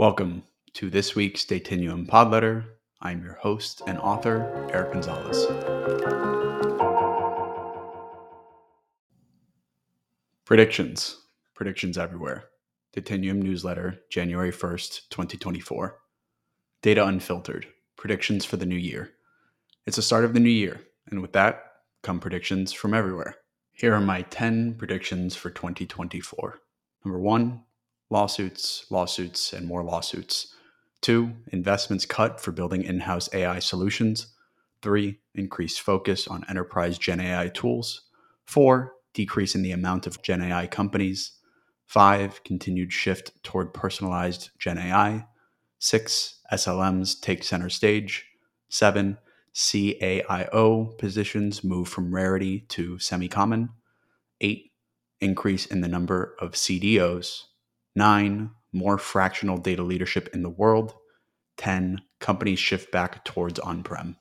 Welcome to this week's Datinuum Pod Letter. I'm your host and author, Eric Gonzalez. Predictions. Predictions everywhere. Datinuum newsletter, January 1st, 2024. Data Unfiltered. Predictions for the new year. It's the start of the new year, and with that come predictions from everywhere. Here are my 10 predictions for 2024. Number one, lawsuits, lawsuits, and more lawsuits. Two, investments cut for building in house AI solutions. Three, increased focus on enterprise Gen AI tools. Four, decrease in the amount of Gen AI companies. Five, continued shift toward personalized Gen AI. Six, SLMs take center stage. Seven, CAIO positions move from rarity to semi common. Eight, increase in the number of CDOs. Nine, more fractional data leadership in the world. 10, companies shift back towards on prem.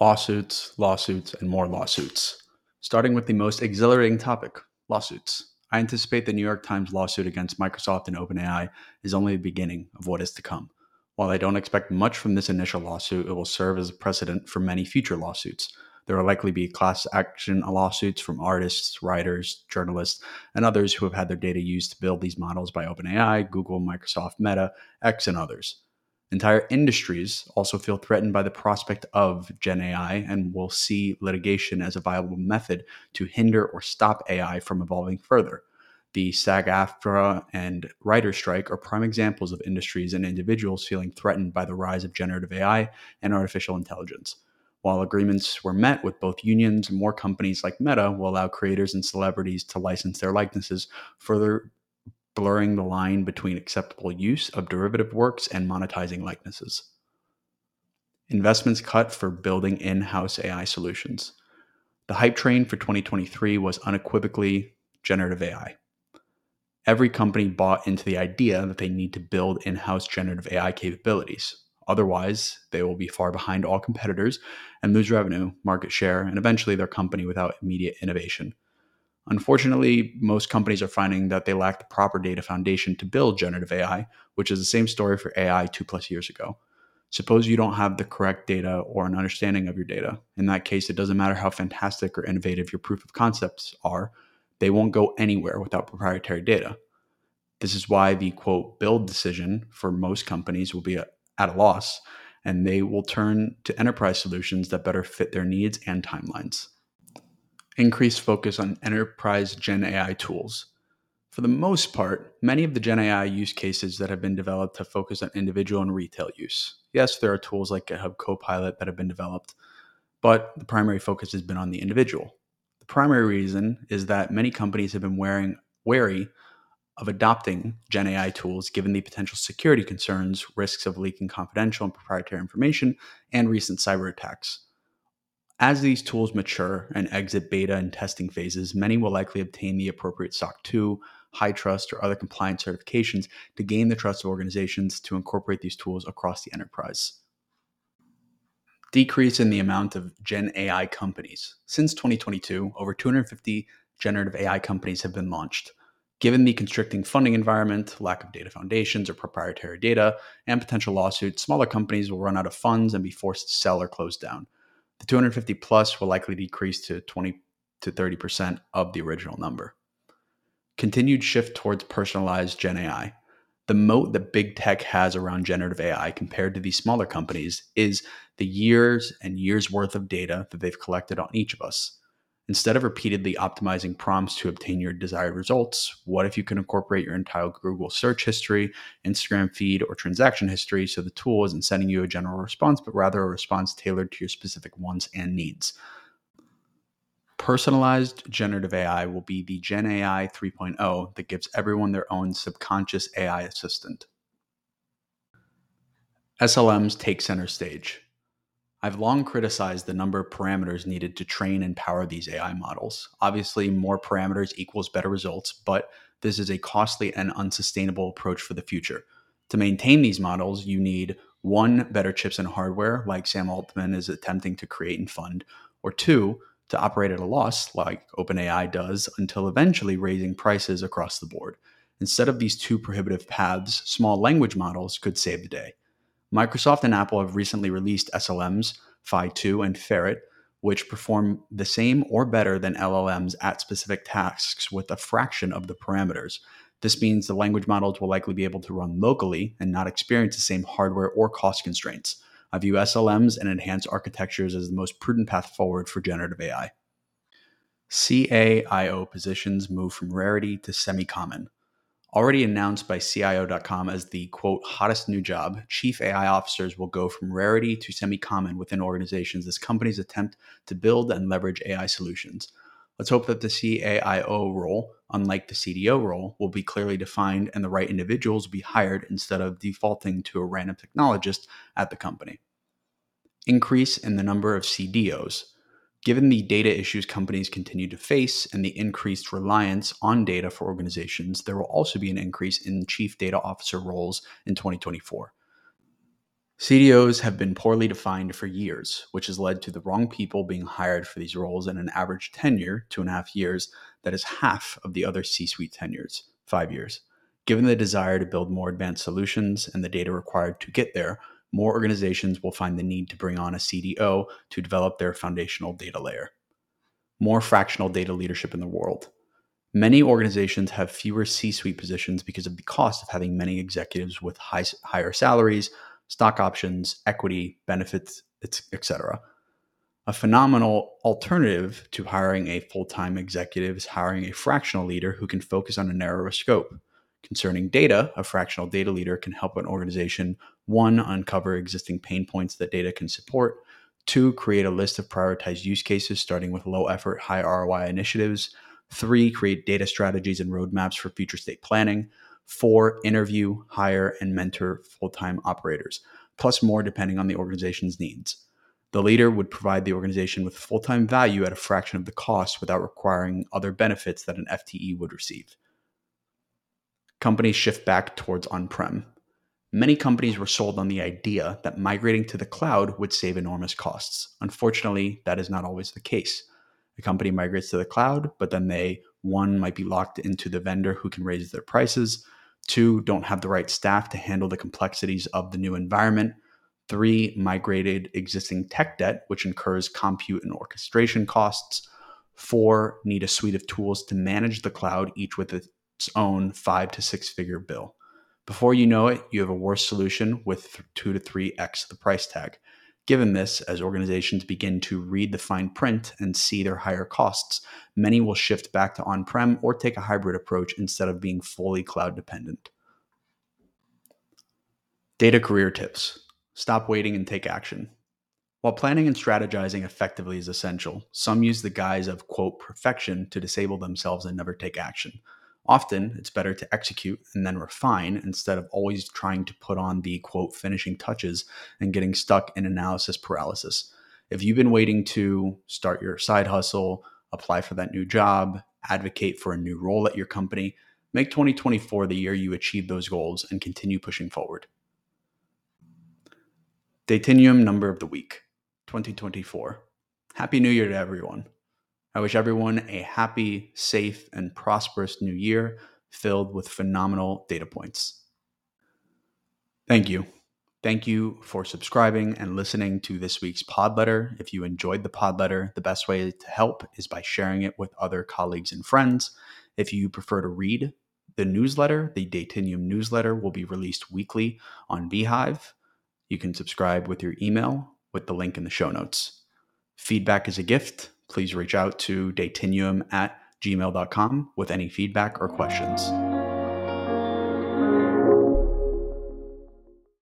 Lawsuits, lawsuits, and more lawsuits. Starting with the most exhilarating topic lawsuits. I anticipate the New York Times lawsuit against Microsoft and OpenAI is only the beginning of what is to come. While I don't expect much from this initial lawsuit, it will serve as a precedent for many future lawsuits. There will likely be class action lawsuits from artists, writers, journalists, and others who have had their data used to build these models by OpenAI, Google, Microsoft, Meta, X, and others. Entire industries also feel threatened by the prospect of Gen AI and will see litigation as a viable method to hinder or stop AI from evolving further. The SAG AFTRA and writer strike are prime examples of industries and individuals feeling threatened by the rise of generative AI and artificial intelligence. While agreements were met with both unions, more companies like Meta will allow creators and celebrities to license their likenesses, further blurring the line between acceptable use of derivative works and monetizing likenesses. Investments cut for building in house AI solutions. The hype train for 2023 was unequivocally generative AI. Every company bought into the idea that they need to build in house generative AI capabilities. Otherwise, they will be far behind all competitors and lose revenue, market share, and eventually their company without immediate innovation. Unfortunately, most companies are finding that they lack the proper data foundation to build generative AI, which is the same story for AI two plus years ago. Suppose you don't have the correct data or an understanding of your data. In that case, it doesn't matter how fantastic or innovative your proof of concepts are, they won't go anywhere without proprietary data. This is why the quote build decision for most companies will be a at a loss, and they will turn to enterprise solutions that better fit their needs and timelines. Increased focus on enterprise Gen AI tools. For the most part, many of the Gen AI use cases that have been developed have focused on individual and retail use. Yes, there are tools like GitHub Copilot that have been developed, but the primary focus has been on the individual. The primary reason is that many companies have been wearing, wary of adopting Gen AI tools given the potential security concerns, risks of leaking confidential and proprietary information, and recent cyber attacks. As these tools mature and exit beta and testing phases, many will likely obtain the appropriate SOC 2, HITRUST, or other compliance certifications to gain the trust of organizations to incorporate these tools across the enterprise. Decrease in the amount of Gen AI companies. Since 2022, over 250 generative AI companies have been launched. Given the constricting funding environment, lack of data foundations or proprietary data, and potential lawsuits, smaller companies will run out of funds and be forced to sell or close down. The 250 plus will likely decrease to 20 to 30% of the original number. Continued shift towards personalized Gen AI. The moat that big tech has around generative AI compared to these smaller companies is the years and years worth of data that they've collected on each of us. Instead of repeatedly optimizing prompts to obtain your desired results, what if you can incorporate your entire Google search history, Instagram feed, or transaction history so the tool isn't sending you a general response, but rather a response tailored to your specific wants and needs? Personalized generative AI will be the Gen AI 3.0 that gives everyone their own subconscious AI assistant. SLMs take center stage. I've long criticized the number of parameters needed to train and power these AI models. Obviously, more parameters equals better results, but this is a costly and unsustainable approach for the future. To maintain these models, you need one, better chips and hardware, like Sam Altman is attempting to create and fund, or two, to operate at a loss, like OpenAI does, until eventually raising prices across the board. Instead of these two prohibitive paths, small language models could save the day. Microsoft and Apple have recently released SLMs, Phi 2 and Ferret, which perform the same or better than LLMs at specific tasks with a fraction of the parameters. This means the language models will likely be able to run locally and not experience the same hardware or cost constraints. I view SLMs and enhanced architectures as the most prudent path forward for generative AI. CAIO positions move from rarity to semi common. Already announced by CIO.com as the quote hottest new job, chief AI officers will go from rarity to semi common within organizations as companies attempt to build and leverage AI solutions. Let's hope that the CAIO role, unlike the CDO role, will be clearly defined and the right individuals will be hired instead of defaulting to a random technologist at the company. Increase in the number of CDOs. Given the data issues companies continue to face and the increased reliance on data for organizations, there will also be an increase in chief data officer roles in 2024. CDOs have been poorly defined for years, which has led to the wrong people being hired for these roles and an average tenure, two and a half years, that is half of the other C suite tenures, five years. Given the desire to build more advanced solutions and the data required to get there, more organizations will find the need to bring on a CDO to develop their foundational data layer. More fractional data leadership in the world. Many organizations have fewer C suite positions because of the cost of having many executives with high, higher salaries, stock options, equity, benefits, etc. A phenomenal alternative to hiring a full time executive is hiring a fractional leader who can focus on a narrower scope. Concerning data, a fractional data leader can help an organization one, uncover existing pain points that data can support, two, create a list of prioritized use cases starting with low effort, high ROI initiatives, three, create data strategies and roadmaps for future state planning, four, interview, hire, and mentor full time operators, plus more depending on the organization's needs. The leader would provide the organization with full time value at a fraction of the cost without requiring other benefits that an FTE would receive companies shift back towards on prem. Many companies were sold on the idea that migrating to the cloud would save enormous costs. Unfortunately, that is not always the case. A company migrates to the cloud, but then they, one, might be locked into the vendor who can raise their prices, two, don't have the right staff to handle the complexities of the new environment, three, migrated existing tech debt, which incurs compute and orchestration costs, four, need a suite of tools to manage the cloud, each with own five to six figure bill. Before you know it, you have a worse solution with two to three X the price tag. Given this, as organizations begin to read the fine print and see their higher costs, many will shift back to on prem or take a hybrid approach instead of being fully cloud dependent. Data career tips stop waiting and take action. While planning and strategizing effectively is essential, some use the guise of, quote, perfection to disable themselves and never take action. Often, it's better to execute and then refine instead of always trying to put on the quote finishing touches and getting stuck in analysis paralysis. If you've been waiting to start your side hustle, apply for that new job, advocate for a new role at your company, make 2024 the year you achieve those goals and continue pushing forward. Datinuum number of the week 2024. Happy New Year to everyone. I wish everyone a happy, safe, and prosperous new year filled with phenomenal data points. Thank you. Thank you for subscribing and listening to this week's pod letter. If you enjoyed the pod letter, the best way to help is by sharing it with other colleagues and friends. If you prefer to read the newsletter, the Datinuum newsletter will be released weekly on Beehiiv. You can subscribe with your email with the link in the show notes. Feedback is a gift please reach out to datinuum at gmail.com with any feedback or questions.